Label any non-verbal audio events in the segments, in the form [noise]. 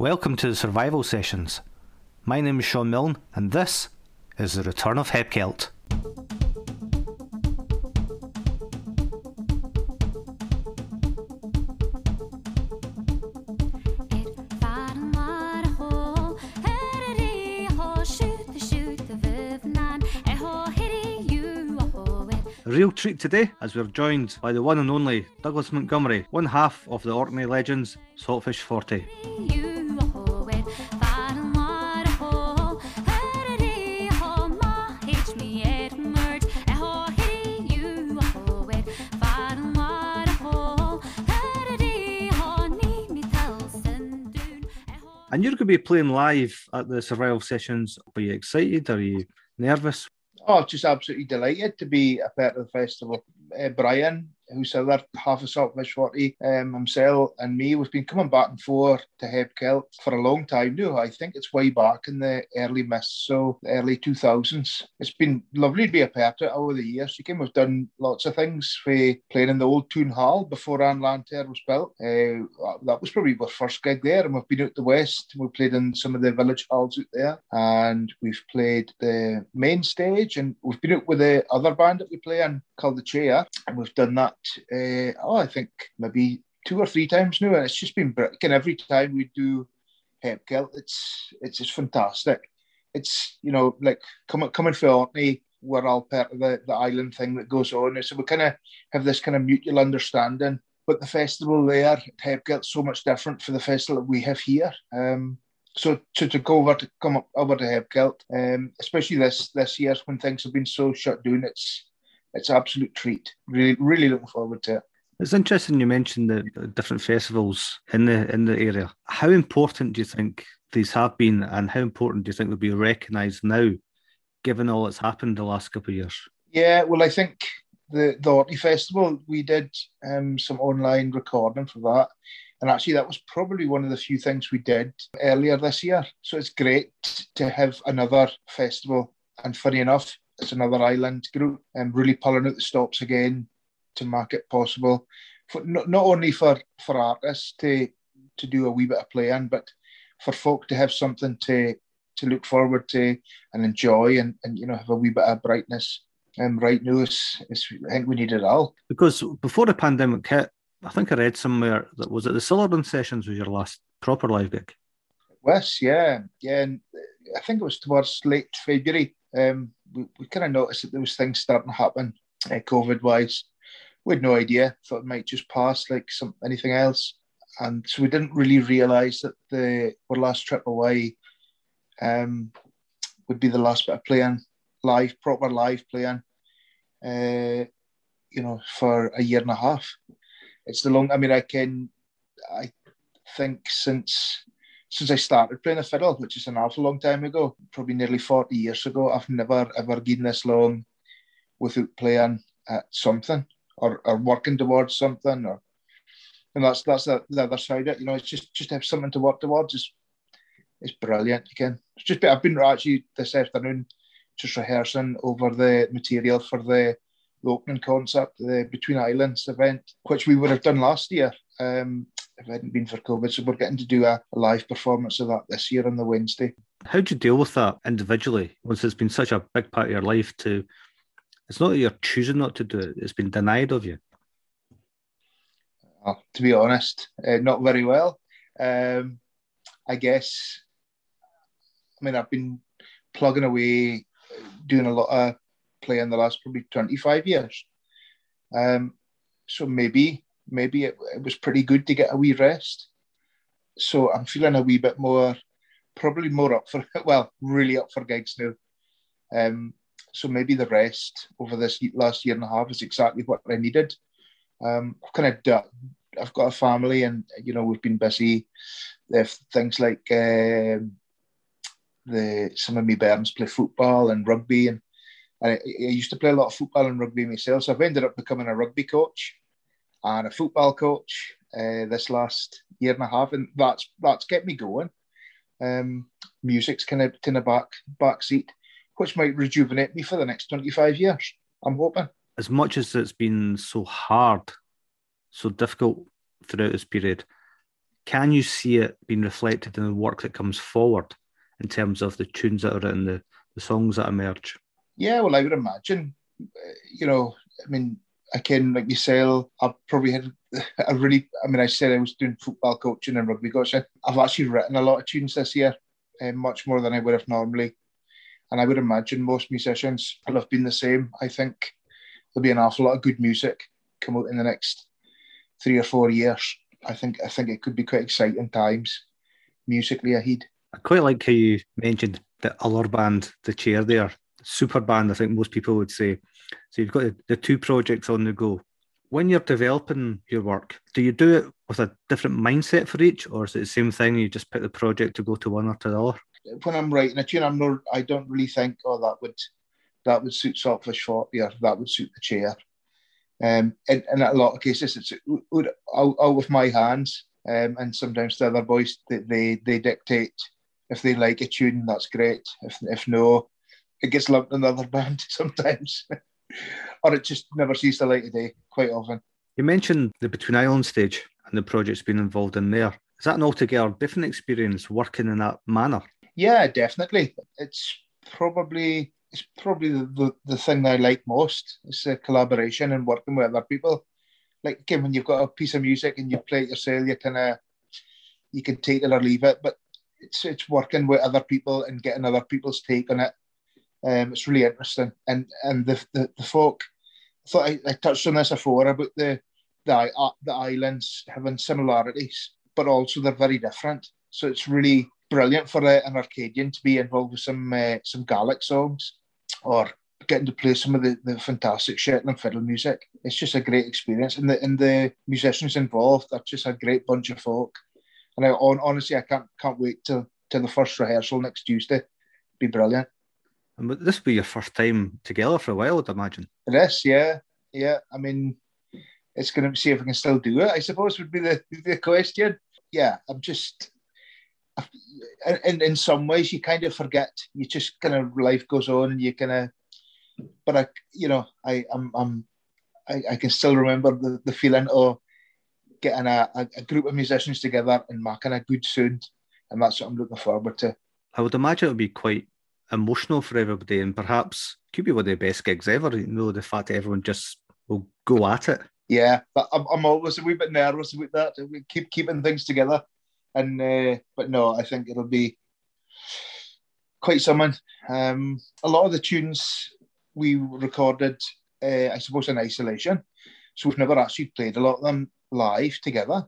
Welcome to the Survival Sessions. My name is Shaun Milne, and this is the Return of HebCelt. A real treat today as we're joined by the one and only Douglas Montgomery, one half of the Orkney Legends Saltfish 40. And you're going to be playing live at the survival sessions. Are you excited? Are you nervous? Oh, just absolutely delighted to be a part of the festival. Uh, Brian who's other half a Saltfish 40, um, himself and me, we've been coming back and forth to HebCelt for a long time now. I think it's way back in the early mist, so early 2000s. It's been lovely to be a part of it over the years. You can, we've done lots of things for playing in the old Toon Hall before An Lanntair was built. Uh, that was probably our first gig there, and we've been out the west. We played in some of the village halls out there, and we've played the main stage, and we've been out with the other band that we play in called The Chair, and we've done that uh, oh, I think maybe two or three times now, and it's just been. And every time we do HebCelt, it's it's just fantastic. It's you know like coming coming from Orkney, we're all part of the, the island thing that goes on, so we kind of have this kind of mutual understanding. But the festival there at so much different for the festival that we have here. Um, so to, to go over to come up over to HebCelt, um, especially this this year when things have been so shut down, it's it's an absolute treat. Really, really looking forward to it. It's interesting you mentioned the different festivals in the in the area. How important do you think these have been, and how important do you think they'll be recognised now, given all that's happened the last couple of years? Yeah, well, I think the the Orkney Festival we did um, some online recording for that, and actually that was probably one of the few things we did earlier this year. So it's great to have another festival, and funny enough, it's another island group and really pulling out the stops again to make it possible for not, not only for for artists to to do a wee bit of playing but for folk to have something to to look forward to and enjoy and, and you know have a wee bit of brightness um, right now is, is I think we need it all. Because before the pandemic hit I think I read somewhere that was it the Survival Sessions was your last proper live gig? Was yeah yeah and I think it was towards late February um, we, we kind of noticed that there was things starting to happen, uh, COVID wise. We had no idea. Thought it might just pass like some anything else, and so we didn't really realise that the our last trip away um, would be the last bit of playing live, proper live playing. Uh, you know, for a year and a half. It's the long. I mean, I can. I think since since I started playing the fiddle, which is an awful long time ago, probably nearly 40 years ago, I've never ever been this long without playing at something or, or working towards something or and that's that's the, the other side of it. You know, it's just just have something to work towards is it's brilliant. Can it's just I've been actually this afternoon just rehearsing over the material for the, the opening concert, the Between Islands event, which we would have done last year. Um, if it hadn't been for COVID. So we're getting to do a, a live performance of that this year on the Wednesday. How do you deal with that individually once it's been such a big part of your life? To it's not that you're choosing not to do it; it's been denied of you. Uh, to be honest, uh, not very well. Um, I guess. I mean, I've been plugging away, doing a lot of playing the last probably twenty five years. Um, so maybe maybe it, it was pretty good to get a wee rest. So I'm feeling a wee bit more, probably more up for, [laughs] well, really up for gigs now. Um, so maybe the rest over this last year and a half is exactly what I needed. Um, I've kind of, I've got a family, and you know we've been busy. If things like um, the some of my parents play football and rugby, and I, I, used to play a lot of football and rugby myself. So I've ended up becoming a rugby coach and a football coach uh, this last year and a half, and that's that's kept me going. Um, music's kind of in the back back seat, which might rejuvenate me for the next twenty five years. I'm hoping. As much as it's been so hard, so difficult throughout this period, Can you see it being reflected in the work that comes forward in terms of the tunes that are written, the, the songs that emerge? Yeah, well, I would imagine, you know, I mean, I can, like myself, I've probably had a really, I mean, I said I was doing football coaching and rugby coaching. I've actually written a lot of tunes this year, uh, much more than I would have normally. And I would imagine most musicians will have been the same. I think there'll be an awful lot of good music come out in the next three or four years. I think I think it could be quite exciting times musically ahead. I quite like how you mentioned the other band, the chair there, super band. I think most people would say. So you've got the, the two projects on the go. When you're developing your work, do you do it with a different mindset for each, or is it the same thing? You just pick the project to go to one or to the other. When I'm writing a tune, I'm not. I don't really think, oh, that would that would suit Saltfish Forty, or that would suit the chair. Um, and, and in a lot of cases, it's out, out of my hands. Um, and sometimes the other boys, they, they, they dictate if they like a tune, that's great. If, if no, it gets lumped in another [laughs] band sometimes. [laughs] or it just never sees the light of day quite often. You mentioned the Between Islands stage and the projects being involved in there. Is that an altogether different experience working in that manner? Yeah, definitely. It's probably it's probably the, the, the thing I like most is the collaboration and working with other people. Like again, when you've got a piece of music and you play it yourself, you kind of you can take it or leave it. But it's it's working with other people and getting other people's take on it. Um, it's really interesting. And and the the, the folk, I thought I, I touched on this before about the the uh, the islands having similarities, but also they're very different. So it's really brilliant for an Orcadian to be involved with some uh, some Gaelic songs or getting to play some of the, the fantastic Shetland fiddle music. It's just a great experience. And the and the musicians involved are just a great bunch of folk. And I on, honestly I can't can't wait till till the first rehearsal next Tuesday. It'll be brilliant. And this will be your first time together for a while, I'd imagine. It is, yeah. Yeah. I mean it's gonna see if we can still do it, I suppose would be the, the question. Yeah, I'm just in, in some ways you kind of forget. You just kind of life goes on, and you kind of. But I, you know, I, I'm, I'm, I, I can still remember the, the feeling of getting a, a, a group of musicians together and making a good sound, and that's what I'm looking forward to. I would imagine it would be quite emotional for everybody, and perhaps could be one of the best gigs ever. You know, the fact that everyone just will go at it. Yeah, but I'm, I'm always a wee bit nervous about that. We keep keeping things together. And uh, but no, I think it'll be quite something. Um, a lot of the tunes we recorded, uh, I suppose, in isolation, so we've never actually played a lot of them live together.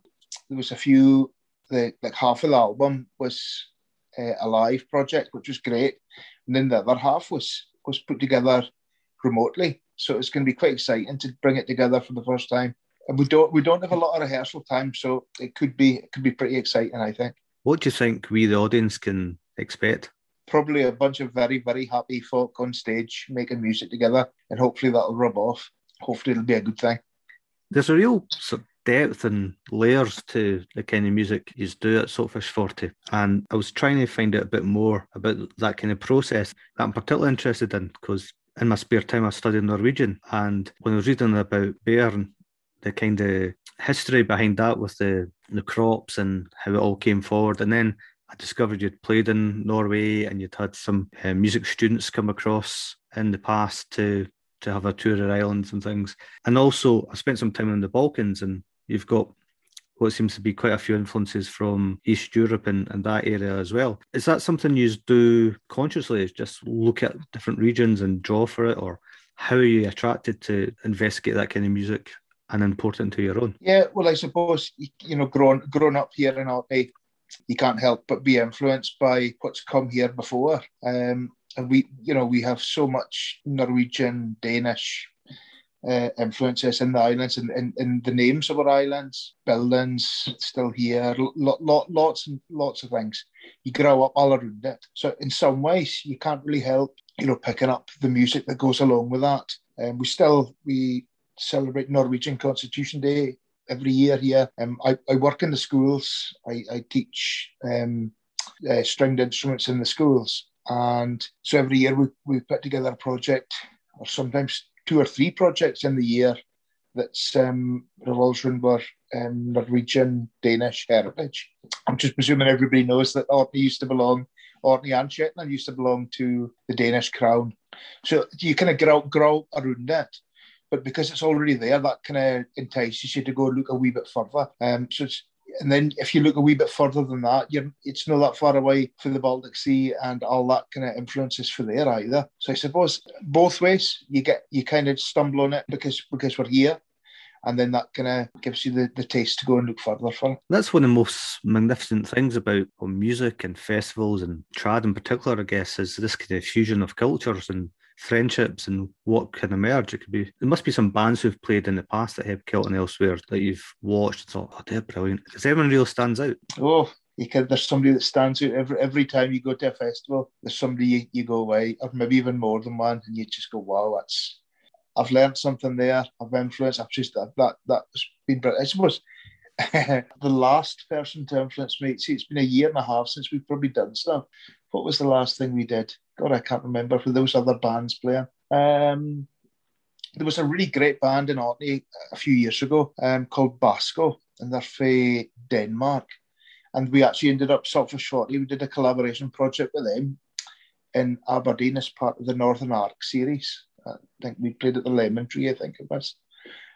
There was a few, the, like half of the album was uh, a live project, which was great, and then the other half was was put together remotely. So it's going to be quite exciting to bring it together for the first time and we don't we don't have a lot of rehearsal time, so it could be it could be pretty exciting. I think. What do you think we the audience can expect? Probably a bunch of very very happy folk on stage making music together, and hopefully that'll rub off. Hopefully it'll be a good thing. There's a real depth and layers to the kind of music you do at Saltfish 40. And I was trying to find out a bit more about that kind of process that I'm particularly interested in because in my spare time I studied Norwegian. And when I was reading about Bearn the kind of history behind that with the the crops and how it all came forward. And then I discovered you'd played in Norway and you'd had some uh, music students come across in the past to to have a tour of the islands and things. And also, I spent some time in the Balkans, and you've got what seems to be quite a few influences from East Europe and, and that area as well. Is that something you do consciously? Is just look at different regions and draw for it, or how are you attracted to investigate that kind of music and important to your own. Yeah, well, I suppose you know, grown grown up here in Orkney, you can't help but be influenced by what's come here before. Um, and we, you know, we have so much Norwegian, Danish uh, influences in the islands and in, in, the names of our islands, buildings still here, lot, lot, lots and lots of things. You grow up all around it. So in some ways, you can't really help, you know, picking up the music that goes along with that. And um, we still we celebrate Norwegian Constitution Day every year here. Um, I, I work in the schools. I, I teach um, uh, stringed instruments in the schools. And so every year we, we put together a project, or sometimes two or three projects in the year that's um, revolves around um, Norwegian Danish heritage. I'm just presuming everybody knows that Orkney used to belong, Orkney and Shetland used to belong to the Danish crown. So you kind of grow, grow around it. But because it's already there, that kind of entices you to go look a wee bit further. Um, so it's and then if you look a wee bit further than that, you're, it's not that far away from the Baltic Sea and all that kind of influences for there either. So I suppose both ways you get you kind of stumble on it because because we're here. And then that kind of gives you the, the taste to go and look further for. That's one of the most magnificent things about music and festivals and trad in particular, I guess, is this kind of fusion of cultures and friendships and what can emerge. It could be there must be some bands who've played in the past at Heb and elsewhere that you've watched and thought, oh, they're brilliant. Does anyone real stands out? Oh, you can, there's somebody that stands out every every time you go to a festival. There's somebody you, you go away, or maybe even more than one, and you just go, wow, that's I've learned something there. I've influenced. I've just that that that's been. I suppose [laughs] the last person to influence me. See, it's been a year and a half since we've probably done stuff. What was the last thing we did? God, I can't remember for those other bands playing. Um, there was a really great band in Orkney a few years ago um, called Basco, and they're from Denmark. And we actually ended up, sort of shortly, we did a collaboration project with them in Aberdeen as part of the Northern Arc series. I think we played at the Lemon Tree, I think it was.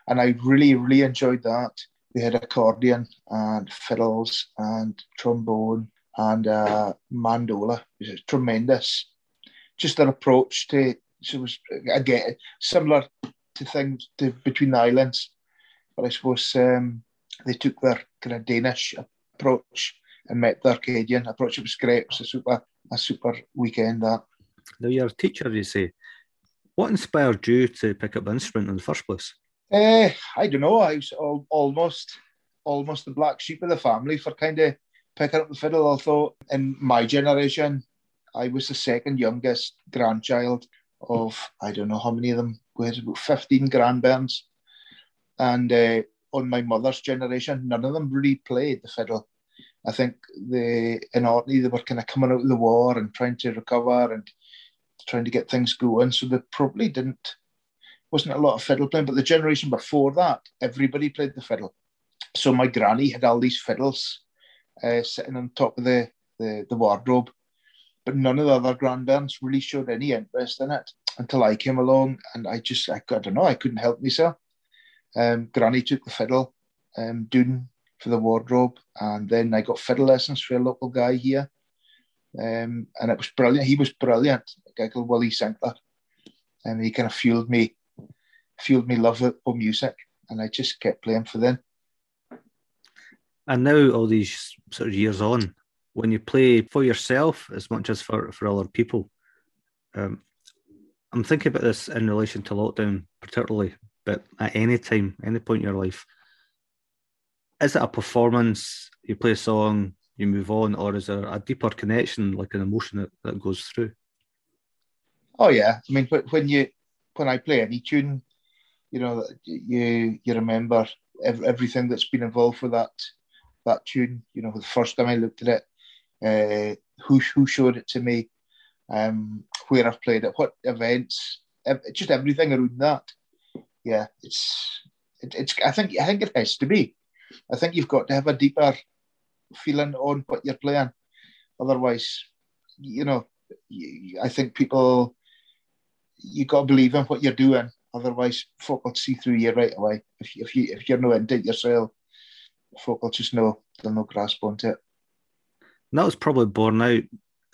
And I really, really enjoyed that. They had accordion and fiddles and trombone and uh, mandola. It was tremendous. Just their approach to so it was again similar to things to between the islands, but I suppose um, they took their kind of Danish approach and met the Orcadian approach. It was great. It was a super a super weekend that. Now you're a teacher, you say. What inspired you to pick up an instrument in the first place? Uh, I don't know. I was almost almost the black sheep of the family for kind of picking up the fiddle. Although in my generation, I was the second youngest grandchild of I don't know how many of them. We had about fifteen grandparents, and uh, on my mother's generation, none of them really played the fiddle. I think the in Orkney they were kind of coming out of the war and trying to recover and trying to get things going. So they probably didn't wasn't a lot of fiddle playing. But the generation before that, everybody played the fiddle. So my granny had all these fiddles uh, sitting on top of the, the, the wardrobe, but none of the other grandparents really showed any interest in it until I came along, and I just I, I don't know I couldn't help myself. Um, granny took the fiddle, um, doing for the wardrobe, and then I got fiddle lessons for a local guy here, um, and it was brilliant. He was brilliant, a guy called Willie Sinclair, and he kind of fueled me, fueled me love of music, and I just kept playing for them. And now, all these sort of years on, when you play for yourself as much as for, for other people, um, I'm thinking about this in relation to lockdown, particularly, but at any time, any point in your life, is it a performance? You play a song, you move on, or is there a deeper connection, like an emotion that, that goes through? Oh yeah, I mean, when you when I play any tune, you know, you you remember everything that's been involved with that that tune. You know, the first time I looked at it, uh, who who showed it to me, um, where I've played it, what events, just everything around that. Yeah, it's it, it's. I think I think it has to be. I think you've got to have a deeper feeling on what you're playing. Otherwise, you know, I think people you got to believe in what you're doing. Otherwise, folk will see through you right away. If you, if you if you're not into it yourself, folk will just know they'll no grasp onto it. And that was probably born out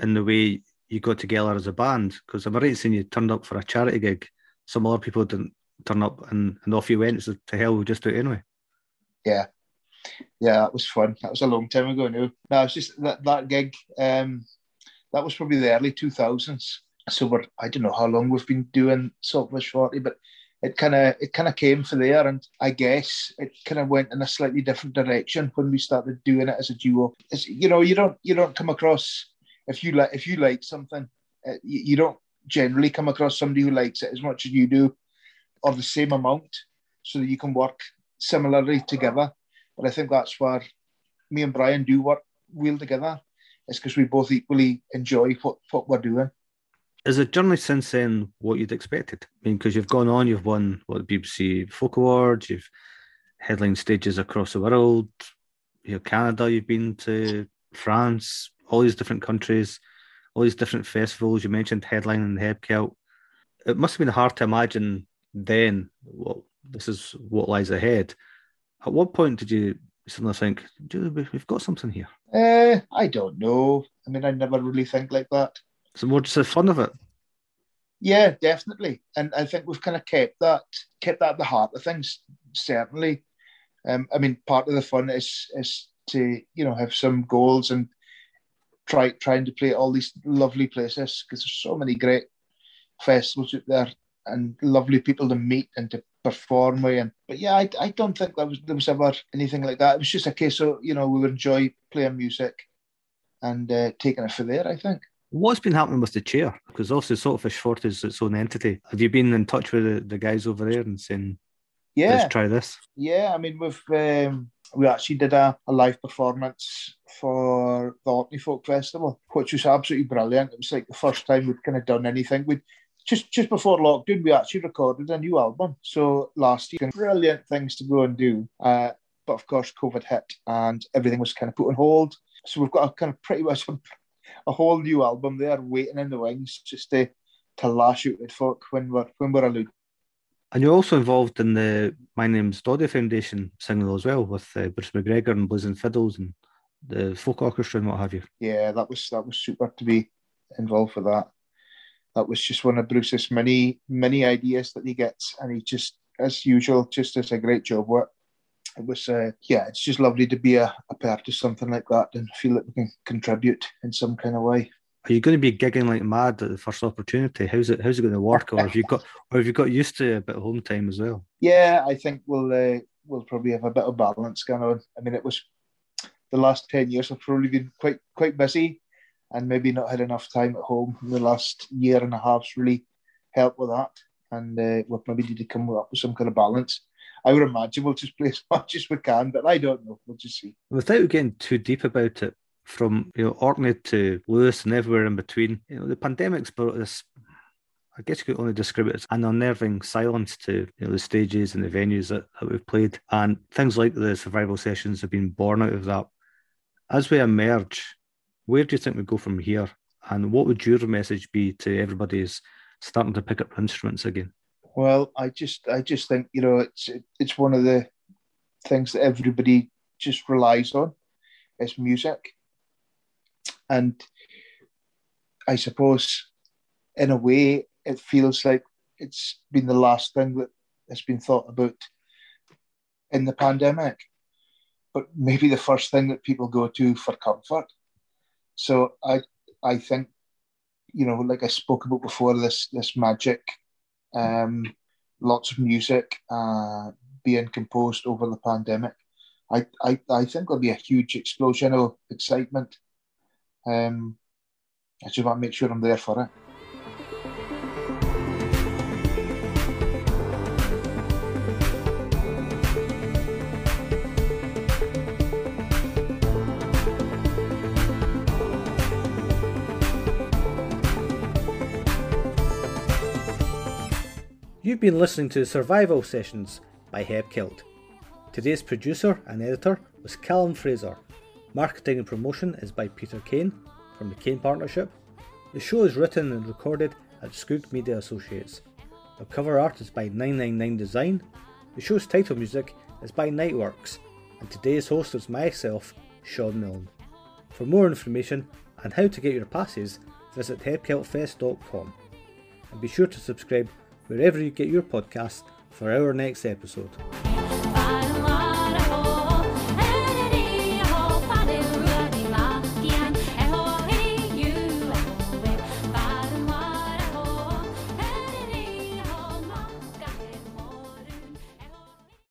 in the way you got together as a band. Because I'm right saying you turned up for a charity gig. Some other people didn't turn up, and, and off you went. So to hell, we'll just do it anyway. Yeah, yeah, that was fun. That was a long time ago now. No, it's just that that gig. Um, that was probably the early two thousands. So we're I don't know how long we've been doing Saltfish Forty, but it kind of it kind of came for there, and I guess it kind of went in a slightly different direction when we started doing it as a duo. It's, you know, you don't you don't come across if you like if you like something, uh, you, you don't generally come across somebody who likes it as much as you do, or the same amount, so that you can work similarly together. But I think that's where me and Brian do work well together. It's because we both equally enjoy what, what we're doing. Is the journey since then what you'd expected? I mean, because you've gone on, you've won what the BBC Folk Awards, you've headlined stages across the world, you know, Canada, you've been to France, all these different countries, all these different festivals. You mentioned headlining Hebcelt. It must have been hard to imagine then, well, this is what lies ahead. At what point did you suddenly think, "Do we've got something here? Uh, I don't know. I mean, I never really think like that. So just the fun of it. Yeah, definitely. And I think we've kind of kept that kept that at the heart of things, certainly. Um, I mean, part of the fun is is to you know have some goals and try trying to play at all these lovely places because there's so many great festivals out there and lovely people to meet and to perform with. And but yeah, I, I don't think that was there was ever anything like that. It was just a case of you know we would enjoy playing music and uh, taking it for there. I think. What's been happening with the chair? Because obviously Saltfish Forty is its own entity. Have you been in touch with the, the guys over there and saying, yeah, let's try this? Yeah, I mean, we've um, we actually did a, a live performance for the Orkney Folk Festival, which was absolutely brilliant. It was like the first time we'd kind of done anything. We'd just just before lockdown, we actually recorded a new album. So last year, brilliant things to go and do. Uh, but of course, COVID hit and everything was kind of put on hold. So we've got a kind of pretty much a, whole new album there waiting in the wings just to to lash out at folk when we're when we're allowed and you're also involved in the My Name's Doddie Foundation singing as well with uh, Bruce MacGregor and Blazing Fiddles and the folk orchestra and what have you. Yeah, that was that was super to be involved with that. That was just one of Bruce's many many ideas that he gets, and he just, as usual, just does a great job with. It was, uh, yeah, it's just lovely to be a, a part of something like that and feel that we can contribute in some kind of way are you going to be gigging like mad at the first opportunity? How's it how's it going to work, or have you got [laughs] or have you got used to a bit of home time as well? Yeah, I think we'll uh, we'll probably have a bit of balance going on. I mean, it was the last ten years have probably been quite quite busy, and maybe not had enough time at home. The last year and a half's really helped with that, and uh, we'll maybe need to come up with some kind of balance. I would imagine we'll just play [laughs] as much as we can, but I don't know. We'll just see. Without getting too deep about it, from you know Orkney to Lewis and everywhere in between. You know, the pandemic's brought this. I guess you could only describe it as an unnerving silence to you know the stages and the venues that, that we've played, and things like the survival sessions have been born out of that. As we emerge, where do you think we go from here? And what would your message be to everybody starting to pick up instruments again? Well, I just I just think you know it's it's one of the things that everybody just relies on is music and I suppose, in a way, it feels like it's been the last thing that has been thought about in the pandemic, but maybe the first thing that people go to for comfort. So I, I think, you know, like I spoke about before, this this magic, um, lots of music uh, being composed over the pandemic. I, I, I think there'll be a huge explosion of excitement um, I just want to make sure I'm there for it. You've been listening to Survival Sessions by Hebcelt. Today's producer and editor was Callum Fraser. Marketing and promotion is by Peter Kane from the Kane Partnership. The show is written and recorded at Skoog Media Associates. The cover art is by 999 Design. The show's title music is by Nightworks, and today's host is myself, Shaun Milne. For more information and how to get your passes, visit hebceltfest.com. And be sure to subscribe wherever you get your podcasts for our next episode.